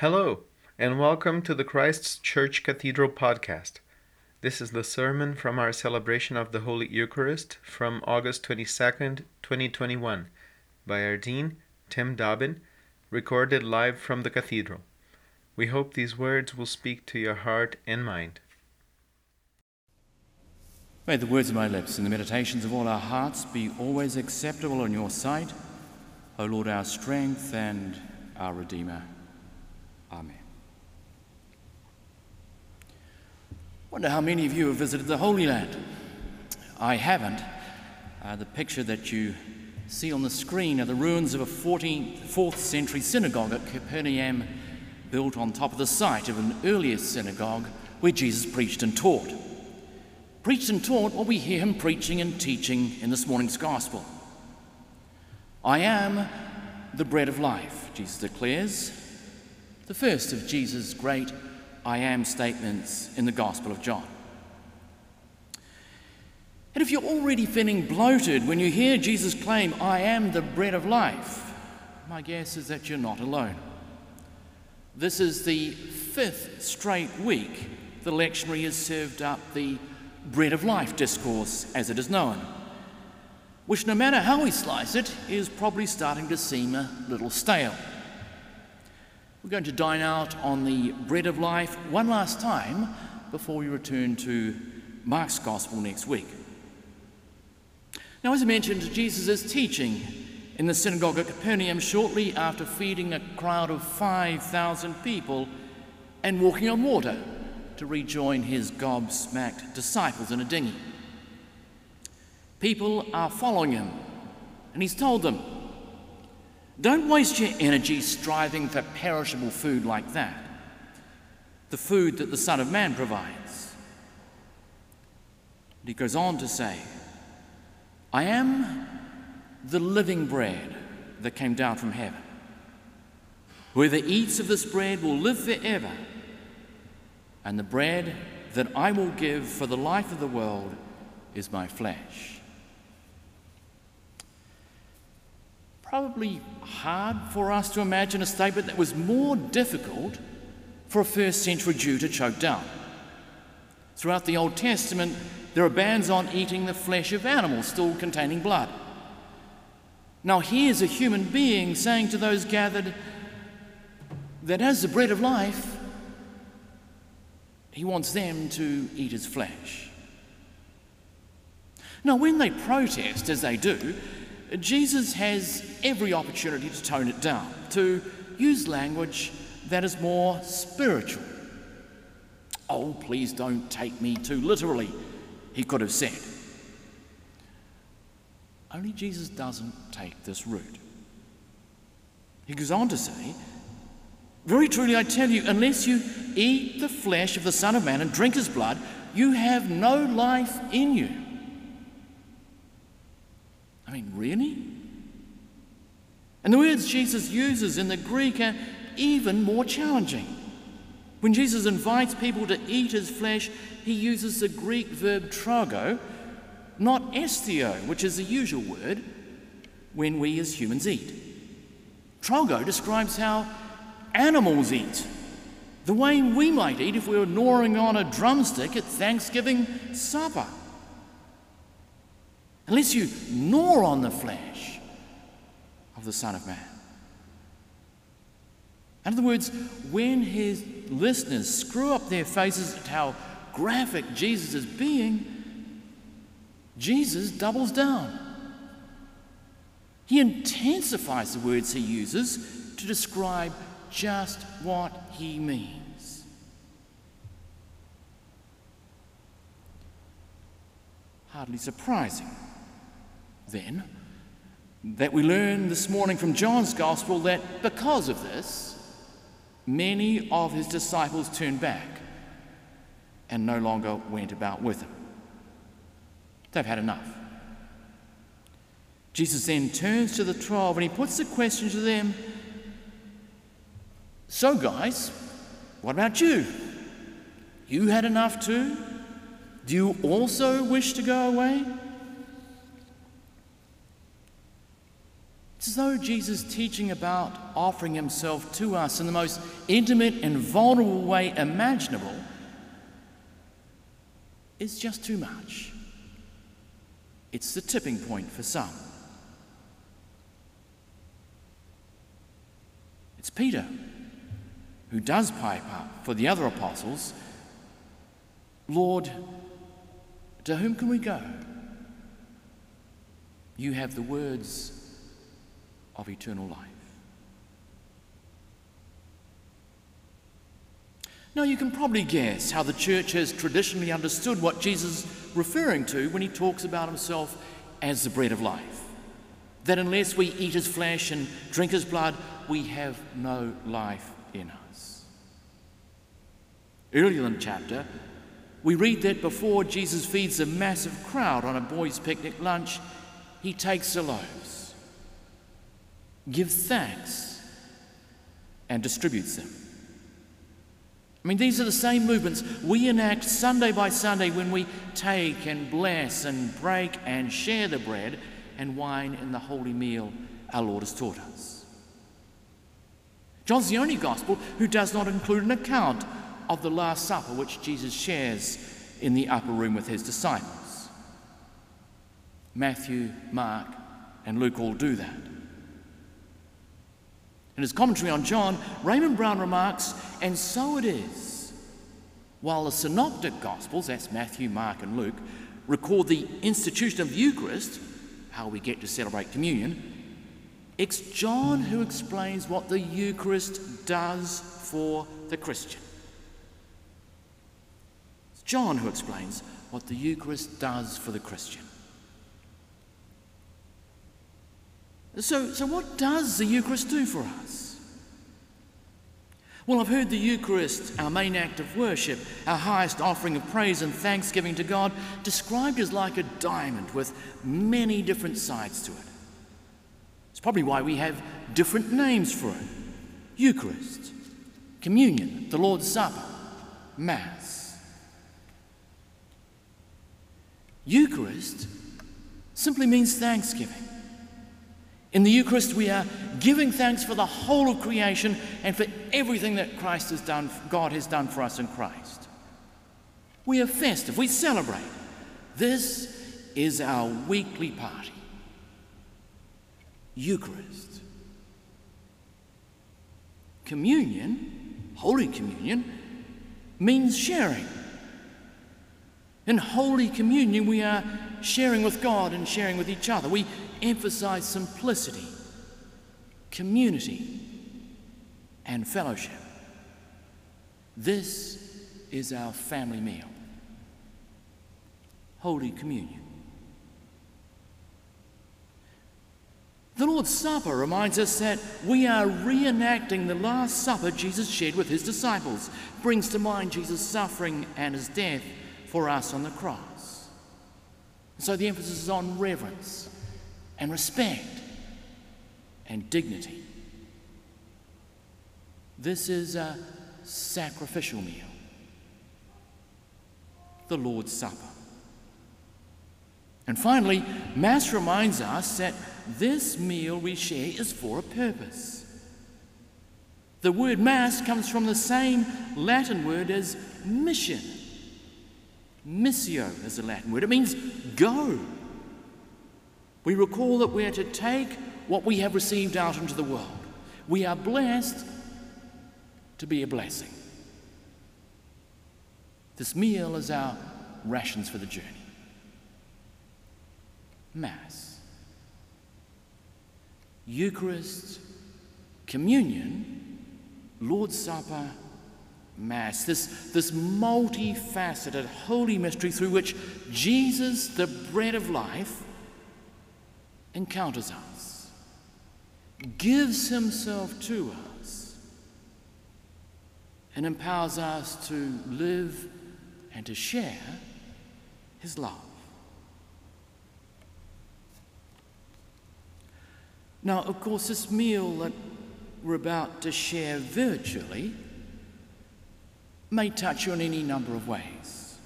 Hello, and welcome to the Christ's Church Cathedral podcast. This is the sermon from our celebration of the Holy Eucharist from August 22nd, 2021, by our Dean, Tim Dobbin, recorded live from the Cathedral. We hope these words will speak to your heart and mind. May the words of my lips and the meditations of all our hearts be always acceptable in your sight, O Lord, our strength and our Redeemer. Amen. Wonder how many of you have visited the Holy Land. I haven't. Uh, the picture that you see on the screen are the ruins of a 14th, 4th century synagogue at Capernaum, built on top of the site of an earlier synagogue where Jesus preached and taught. Preached and taught what we hear him preaching and teaching in this morning's gospel. I am the bread of life, Jesus declares, the first of Jesus' great I am statements in the Gospel of John. And if you're already feeling bloated when you hear Jesus claim, I am the bread of life, my guess is that you're not alone. This is the fifth straight week the lectionary has served up the bread of life discourse as it is known, which, no matter how we slice it, is probably starting to seem a little stale. We're going to dine out on the bread of life one last time before we return to Mark's Gospel next week. Now, as I mentioned, Jesus is teaching in the synagogue at Capernaum shortly after feeding a crowd of 5,000 people and walking on water to rejoin his gobsmacked disciples in a dinghy. People are following him, and he's told them, don't waste your energy striving for perishable food like that, the food that the Son of Man provides. And he goes on to say, I am the living bread that came down from heaven. Whoever eats of this bread will live forever, and the bread that I will give for the life of the world is my flesh. Probably hard for us to imagine a statement that was more difficult for a first century Jew to choke down. Throughout the Old Testament, there are bans on eating the flesh of animals still containing blood. Now, here's a human being saying to those gathered that as the bread of life, he wants them to eat his flesh. Now, when they protest, as they do, Jesus has every opportunity to tone it down, to use language that is more spiritual. Oh, please don't take me too literally, he could have said. Only Jesus doesn't take this route. He goes on to say, Very truly I tell you, unless you eat the flesh of the Son of Man and drink his blood, you have no life in you. I mean, really? And the words Jesus uses in the Greek are even more challenging. When Jesus invites people to eat his flesh, he uses the Greek verb trago, not esthio, which is the usual word when we as humans eat. Trago describes how animals eat, the way we might eat if we were gnawing on a drumstick at Thanksgiving supper unless you gnaw on the flesh of the Son of Man. In other words, when his listeners screw up their faces at how graphic Jesus is being, Jesus doubles down. He intensifies the words he uses to describe just what he means. Hardly surprising then that we learn this morning from John's Gospel that because of this, many of his disciples turned back and no longer went about with him. They've had enough. Jesus then turns to the twelve and he puts the question to them So, guys, what about you? You had enough too? Do you also wish to go away? It's as though Jesus' teaching about offering himself to us in the most intimate and vulnerable way imaginable is just too much. It's the tipping point for some. It's Peter who does pipe up for the other apostles Lord, to whom can we go? You have the words of eternal life. Now, you can probably guess how the church has traditionally understood what Jesus is referring to when he talks about himself as the bread of life. That unless we eat his flesh and drink his blood, we have no life in us. Earlier in the chapter, we read that before Jesus feeds a massive crowd on a boys' picnic lunch, he takes the loaves, gives thanks, and distributes them. I mean, these are the same movements we enact Sunday by Sunday when we take and bless and break and share the bread and wine in the holy meal our Lord has taught us. John's the only gospel who does not include an account of the Last Supper which Jesus shares in the upper room with his disciples. Matthew, Mark, and Luke all do that. In his commentary on John, Raymond Brown remarks, and so it is. While the synoptic Gospels, that's Matthew, Mark, and Luke, record the institution of the Eucharist, how we get to celebrate communion, it's John who explains what the Eucharist does for the Christian. It's John who explains what the Eucharist does for the Christian. So, so what does the Eucharist do for us? Well, I've heard the Eucharist, our main act of worship, our highest offering of praise and thanksgiving to God, described as like a diamond with many different sides to it. It's probably why we have different names for it Eucharist, Communion, the Lord's Supper, Mass. Eucharist simply means thanksgiving. In the Eucharist, we are giving thanks for the whole of creation and for everything that Christ has done, God has done for us in Christ. We are festive, we celebrate. This is our weekly party. Eucharist. Communion, Holy Communion, means sharing. In Holy Communion, we are sharing with God and sharing with each other. We emphasize simplicity, community, and fellowship. This is our family meal. Holy Communion. The Lord's Supper reminds us that we are reenacting the Last Supper Jesus shared with his disciples, brings to mind Jesus' suffering and his death for us on the cross. So the emphasis is on reverence and respect and dignity. This is a sacrificial meal, the Lord's Supper. And finally, Mass reminds us that this meal we share is for a purpose. The word Mass comes from the same Latin word as mission. Missio is a Latin word, it means go. We recall that we are to take what we have received out into the world. We are blessed to be a blessing. This meal is our rations for the journey. Mass, Eucharist, Communion, Lord's Supper, Mass, this, this multifaceted holy mystery through which Jesus, the bread of life, encounters us, gives himself to us, and empowers us to live and to share his love. Now, of course, this meal that we're about to share virtually may touch you in any number of ways.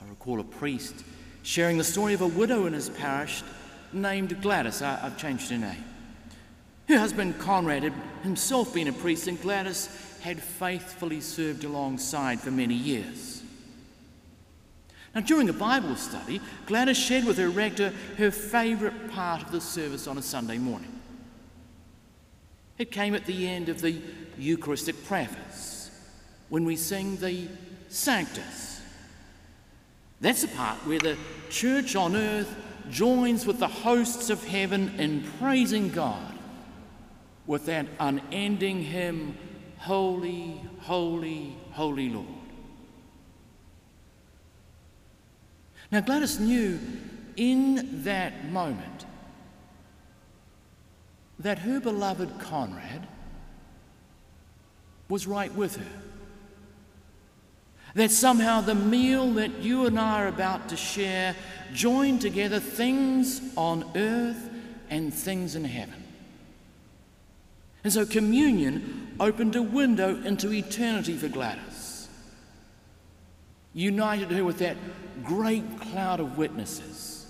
I recall a priest sharing the story of a widow in his parish named Gladys. I, have changed her name. Her husband Conrad had himself been a priest, and Gladys had faithfully served alongside for many years. Now, during a Bible study, Gladys shared with her rector her favourite part of the service on a Sunday morning. It came at the end of the Eucharistic preface when we sing the Sanctus. That's the part where the church on earth joins with the hosts of heaven in praising God with that unending hymn, Holy, Holy, Holy Lord. Now, Gladys knew in that moment that her beloved Conrad was right with her. That somehow the meal that you and I are about to share joined together things on earth and things in heaven. And so communion opened a window into eternity for Gladys, united her with that great cloud of witnesses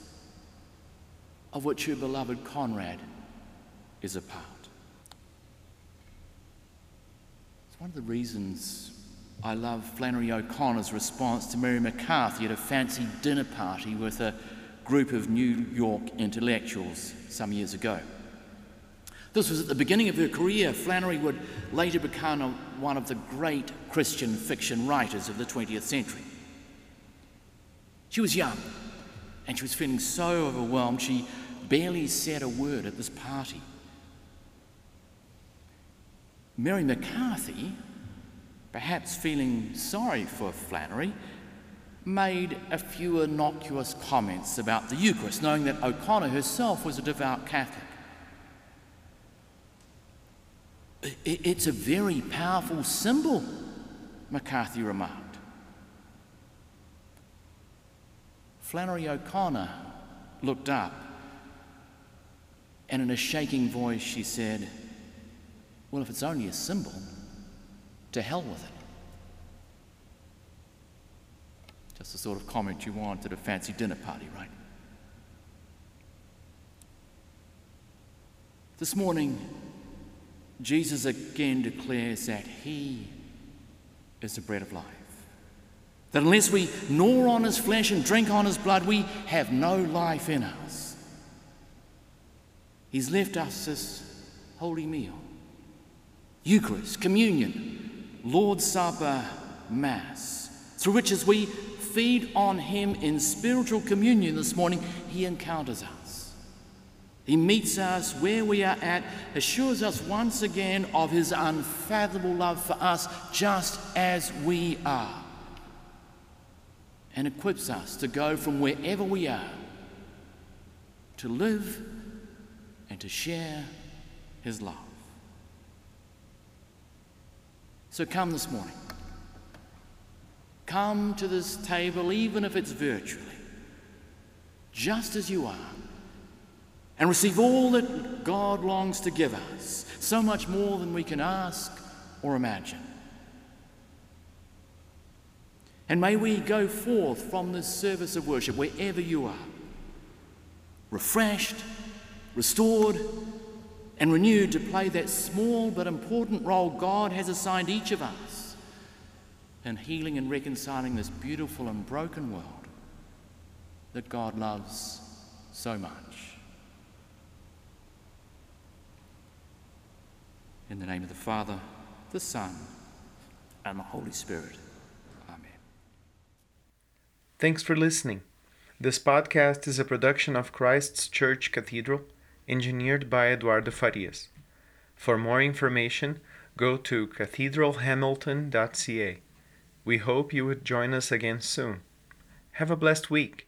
of which her beloved Conrad is a part. It's one of the reasons I love Flannery O'Connor's response to Mary McCarthy at a fancy dinner party with a group of New York intellectuals some years ago. This was at the beginning of her career. Flannery would later become a, one of the great Christian fiction writers of the 20th century. She was young and she was feeling so overwhelmed she barely said a word at this party. Mary McCarthy, perhaps feeling sorry for Flannery, made a few innocuous comments about the Eucharist, knowing that O'Connor herself was a devout Catholic. It's a very powerful symbol, McCarthy remarked. Flannery O'Connor looked up, and in a shaking voice she said, Well, if it's only a symbol, to hell with it. Just the sort of comment you want at a fancy dinner party, right? This morning, Jesus again declares that He is the bread of life. That unless we gnaw on His flesh and drink on His blood, we have no life in us. He's left us this holy meal Eucharist, communion, Lord's Supper, Mass, through which as we feed on Him in spiritual communion this morning, He encounters us. He meets us where we are at, assures us once again of His unfathomable love for us just as we are, and equips us to go from wherever we are to live and to share His love. So come this morning. Come to this table, even if it's virtually, just as you are, and receive all that God longs to give us, so much more than we can ask or imagine. And may we go forth from this service of worship, wherever you are, refreshed, restored, and renewed to play that small but important role God has assigned each of us in healing and reconciling this beautiful and broken world that God loves so much. In the name of the Father, the Son, and the Holy Spirit. Amen. Thanks for listening. This podcast is a production of Christ's Church Cathedral engineered by Eduardo Farias. For more information, go to cathedralhamilton.ca. We hope you would join us again soon. Have a blessed week.